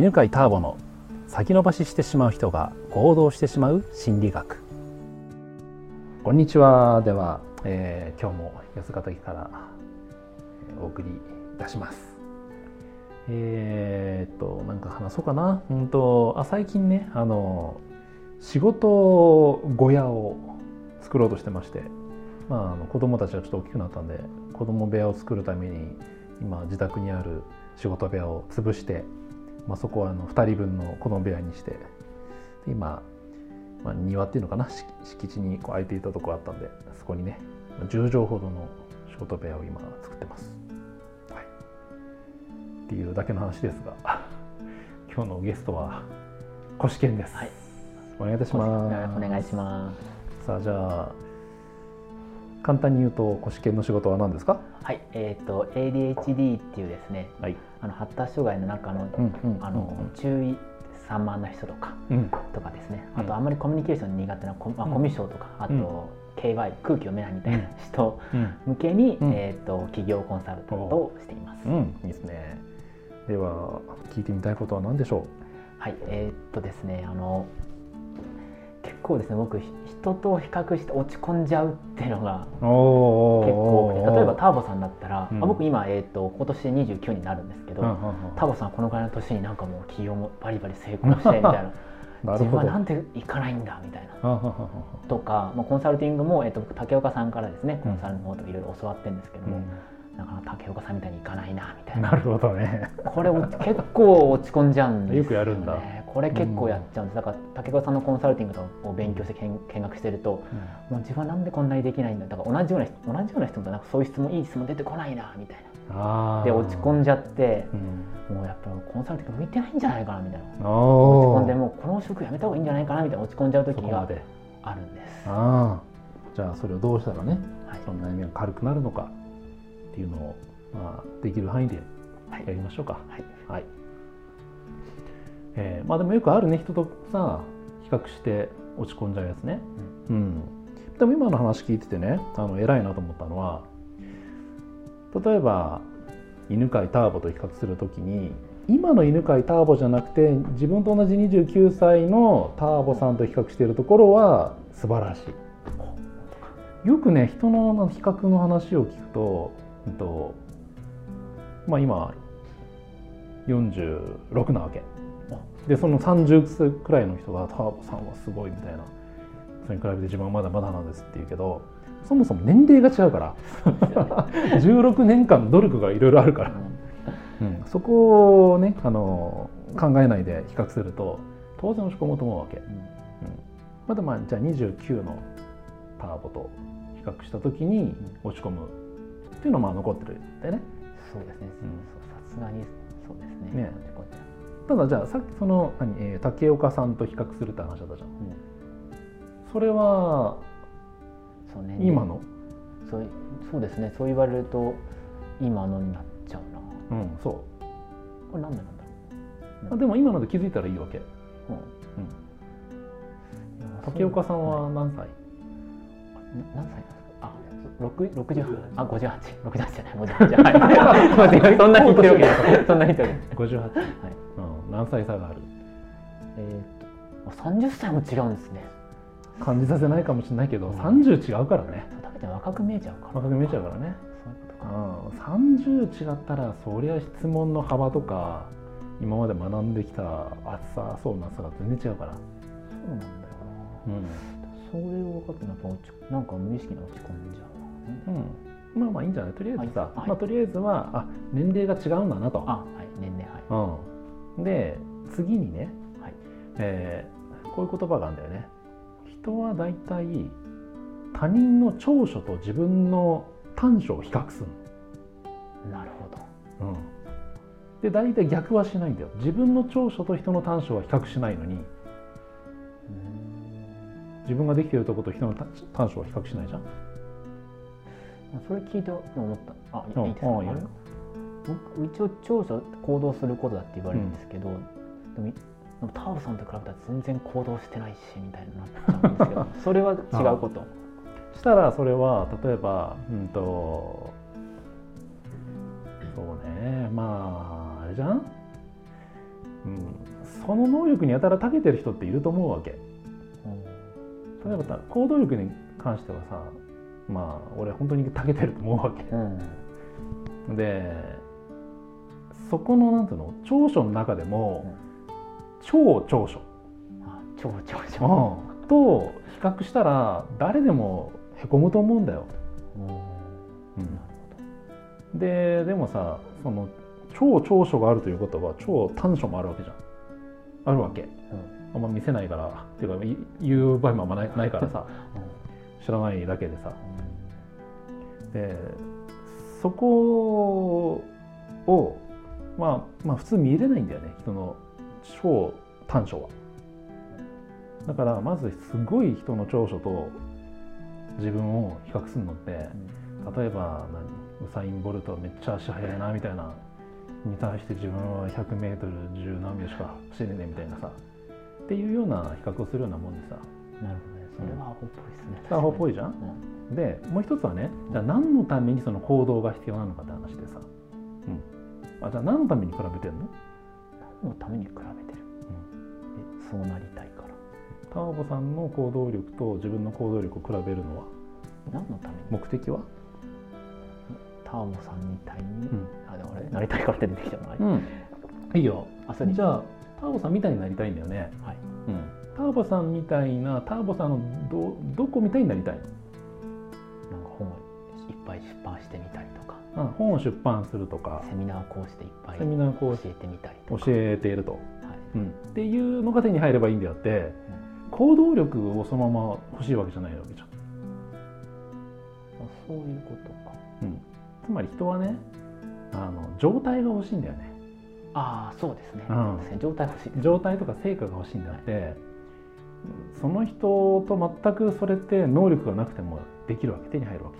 犬飼ターボの先延ばししてしまう人が行動してしまう心理学。こんにちは。では、えー、今日も安ヶ岳からお送りいたします。えー、っとなんか話そうかな。うんとあ最近ねあの仕事小屋を作ろうとしてまして。まあ、あの子供たちはちょっと大きくなったんで子供部屋を作るために今自宅にある仕事部屋を潰して、まあ、そこはあの2人分の子供部屋にして今、まあ、庭っていうのかな敷地にこう空いていたとこあったんでそこにね10畳ほどの仕事部屋を今作ってます。はい、っていうだけの話ですが 今日のゲストはコシケンです。はい、お願いいたします。お願いします。さあじゃあ簡単に言うと腰犬の仕事は何ですか？はい、えーと、ADHD っていうですね、はい、あの発達障害の中の,、あの注意散漫な人とか、うん、とかですね。あとあんまりコミュニケーション苦手なコ,、まあ、コミュ障とか、あと KY 空気読めないみたいな人向けに、えーと、企業コンサルタントをしています。うん、いいですね。では聞いてみたいことは何でしょう？はいえー、っとですねあの結構ですね。僕人と比較して落ち込んじゃうっていうのが結構多くて例えばターボさんだったら、うん、僕今、えーと、今年29になるんですけど、うんうんうん、ターボさんこのぐらいの年になんかもう企業もバリバリ成功してみたいな。自分はなんで行かないんだみたいな。とか、まあ、コンサルティングも、えーと、竹岡さんからですねコンサルの方とかいろいろ教わってるんですけども。うん。なかなか竹岡さんみたいにいかないなみたいな。なるほどね。これ結構落ち込んじゃうんですよ、ね、よくやるんだこれ結構やっちゃうんです。だから竹川さんのコンサルティングを勉強して見学してると、うん、もう自分はなんでこんなにできないんだだから同じような同じような人もなんかそういう質問いい質問出てこないなみたいな。で落ち込んじゃって、うん、もうやっぱりコンサルティング向いてないんじゃないかなみたいな。落ち込んでもうこの職やめた方がいいんじゃないかなみたいな落ち込んじゃう時があるんです。あじゃあそれをどうしたらね、はい、その悩みが軽くなるのかっていうのを、まあ、できる範囲でやりましょうか。はい、はいえー、まあでもよくあるね人とさ比較して落ち込んじゃうやつね、うん、うん、でも今の話聞いててねあの偉いなと思ったのは例えば犬飼ターボと比較する時に今の犬飼ターボじゃなくて自分と同じ29歳のターボさんと比較しているところは素晴らしい。よくね人の比較の話を聞くと,、えっとまあ、今46なわけでその30歳くらいの人が「ターボさんはすごい」みたいな。それに比べて自分はまだまだなんですって言うけどそもそも年齢が違うから。16年間努力がいろいろあるから、うん、そこをねあの考えないで比較すると当然落ち込むと思うわけ、うん、うん、まだまあじゃあ29のターボと比較した時に落ち込むっていうのはまあ残ってるんでね。そうですね。さすがにそうですね。ねただじゃあさっきその何、えー、竹岡さんと比較するって話だったじゃん、うん、それはそう、ね、今の？そうそうですね。そう言われると今のになっちゃうな。うんそう。これ何でなんだろう、でも今ので気づいたらいいわけ、うん。うん、竹岡さんは何歳？何歳あ六六十あ五十八。六十八じゃない。五十八じゃない。そんなに言ってるわけそんなに言ってる五十八。はい何歳差がある？えー、っと30歳も違うんですね。感じさせないかもしれないけど、うん、30違うからね。若く見えちゃうから。若く見えちゃうからね。そういうことか、うん、30違ったらそりゃ質問の幅とか今まで学んできた厚さそうなさが全然違うから。そうなんだよな、うん、それを分かってなんかなんか無意識に落ち込んじゃう、うん、まあまあいいんじゃない？とりあえずさ、はい、まあ、とりあえずはあ年齢が違うんだなと。あはい。年齢はい、うんで次にね、はいえー、こういう言葉があるんだよね。人は大体他人の長所と自分の短所を比較するなるほど。うん、で大体逆はしないんだよ。自分の長所と人の短所は比較しないのに自分ができているところと人の短所は比較しないじゃん。それ聞いて思った。あ、いいですか。ああ一応長所行動することだって言われるんですけど、うん、でもターボさんと比べたら全然行動してないしみたいになっちゃうんですけど それは違うこと。したらそれは例えばうんとそうねまああれじゃん？うん、その能力にやたら長けてる人っていると思うわけ。例えば行動力に関してはさまあ俺本当に長けてると思うわけ。うん、でそこのなんていうの長所の中でも、超長所。超長所、うん、と比較したら誰でもへこむと思うんだよ。うん、ででもさその超長所があるということは超短所もあるわけじゃん。あるわけ、うん、あんま見せないからっていうか言う場合もあんまないないからさ、うん、知らないだけでさ、でそこをまあまあ普通見れないんだよね人の超短所は。だからまずすごい人の長所と自分を比較するのって、例えば何ウサイン・ボルトめっちゃ足速いなみたいなに対して自分は 100m10 何秒しか走れねえみたいなさっていうような比較をするようなもんでさ。なるほどね。それはアホっぽいですね。アホっぽいじゃん、うん、でもう一つはねじゃあ何のためにその行動が必要なのかって話でさ、うん、あじゃあ何のために比べてんの？何のために比べてる、うん、えそうなりたいから。ターボさんの行動力と自分の行動力を比べるのは？何のために？目的は？ターボさんみたいに、うん、あでも俺なりたいからって出てきたの、うん、いいよ。あそれじゃあターボさんみたいになりたいんだよね、はい。うん、ターボさんみたいなターボさんのどどこみたいになりたいの？ぱい出版してみたりとか、うん、本を出版するとか。セミナー講師でいっぱいセミナー講師。教えてみたりとか。教えていると、はい。うん、っていうのが手に入ればいいんであって、うん行動力をそのまま欲しいわけじゃないわけじゃん。そういうことか。うん、つまり人はねあの状態が欲しいんだよね。ああそうですね。うん、状態欲しい、状態とか成果が欲しいんだって、はい、その人と全くそれって能力がなくてもできるわけ手に入るわけ。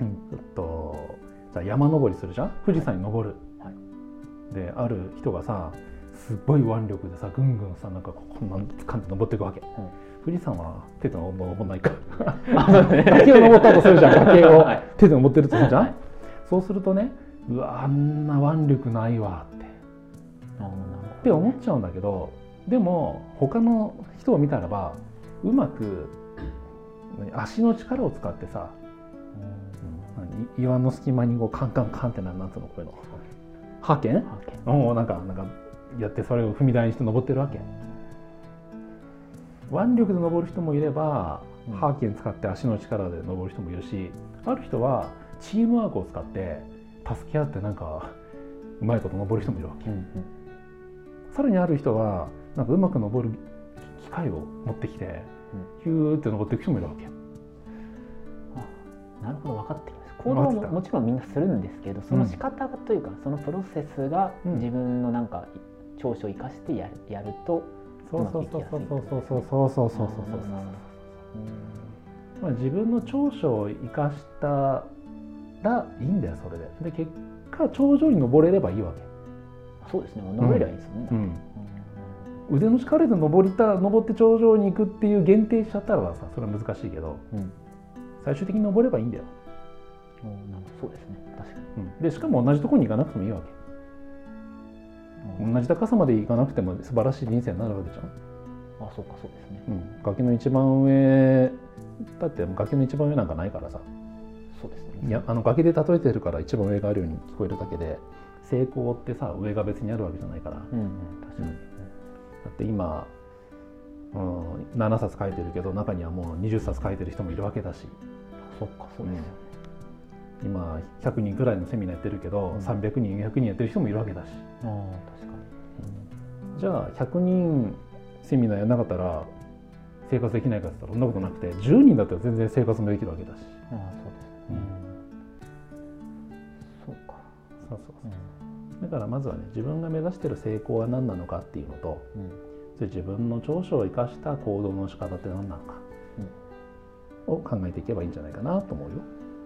うん、とじゃあ山登りするじゃん？富士山に登る。はい、である人がさすごい腕力でさぐんぐんさなんかこんなん掴んで登っていくわけ、うん、富士山は手で登らないか。崖を登ったとするじゃん 崖を。手で登ってるとするじゃん、はい、そうするとねうわあんな腕力ないわって。って思っちゃうんだけどでも他の人を見たらばうまく足の力を使ってさ、うん、岩の隙間にこうカンカンカンってなんつうのこういうの。ハーケンおなんかなんかやってそれを踏み台にして登ってるわけ。腕力で登る人もいれば、うん、ハーケン使って足の力で登る人もいるしある人はチームワークを使って助け合ってなんかうまいこと登る人もいるわけ、うんうん、さらにある人はなんかうまく登る機械を持ってきて、ヒューって登っていく人もいるわけ。なるほど分かってる行動ももちろんみんなするんですけどその仕方というか、そのプロセスが自分のなんか長所を生かしてやるやるとそうそうそうそうそうそうそうそうそうそうまあ自分の長所を生かしたらいいんだよそれでで結果頂上に登れればいいわけそうですね登れりゃいいですね、うん腕の力で登りた登って頂上に行くっていう限定しちゃったらさそれは難しいけど、うん、最終的に登ればいいんだよそうですね。確かに、うん、でしかも同じところに行かなくてもいいわけ。同じ高さまで行かなくても素晴らしい人生になるわけじゃん。あそうかそうですね、うん、崖の一番上だって崖の一番上なんかないからさ。そうですね。いやあの崖で例えてるから一番上があるように聞こえるだけで成功ってさ上が別にあるわけじゃないから、うんうん、確かに、うん、だって今、うん、7冊書いてるけど中にはもう20冊書いてる人もいるわけだし。そっかそうですよね、今100人ぐらいのセミナーやってるけど、うん、300人400人やってる人もいるわけだし。あ確かに、うん、じゃあ100人セミナーやらなかったら生活できないかって言ったらそんなことなくて10人だったら全然生活もできるわけだし。あそうですね、うん、そうか。そうそうそう、だからまずはね自分が目指してる成功は何なのかっていうのと、うん、自分の長所を生かした行動の仕方って何なのか、を考えていけばいいんじゃないかなと思うよ。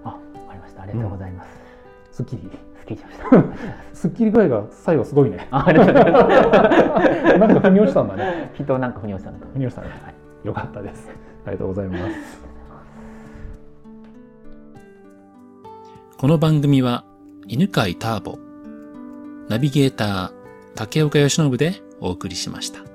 あわかりました。ありがとうございます、すっきり。すっきりしました。すっきり具合が最後すごいね。あ ありがとうございます。なんか腑に落ちたんだね。人なんか腑に落ちたんだ腑に落ちたね、はい、よかったです。ありがとうございます。この番組は犬飼ターボナビゲーター竹岡由伸でお送りしました。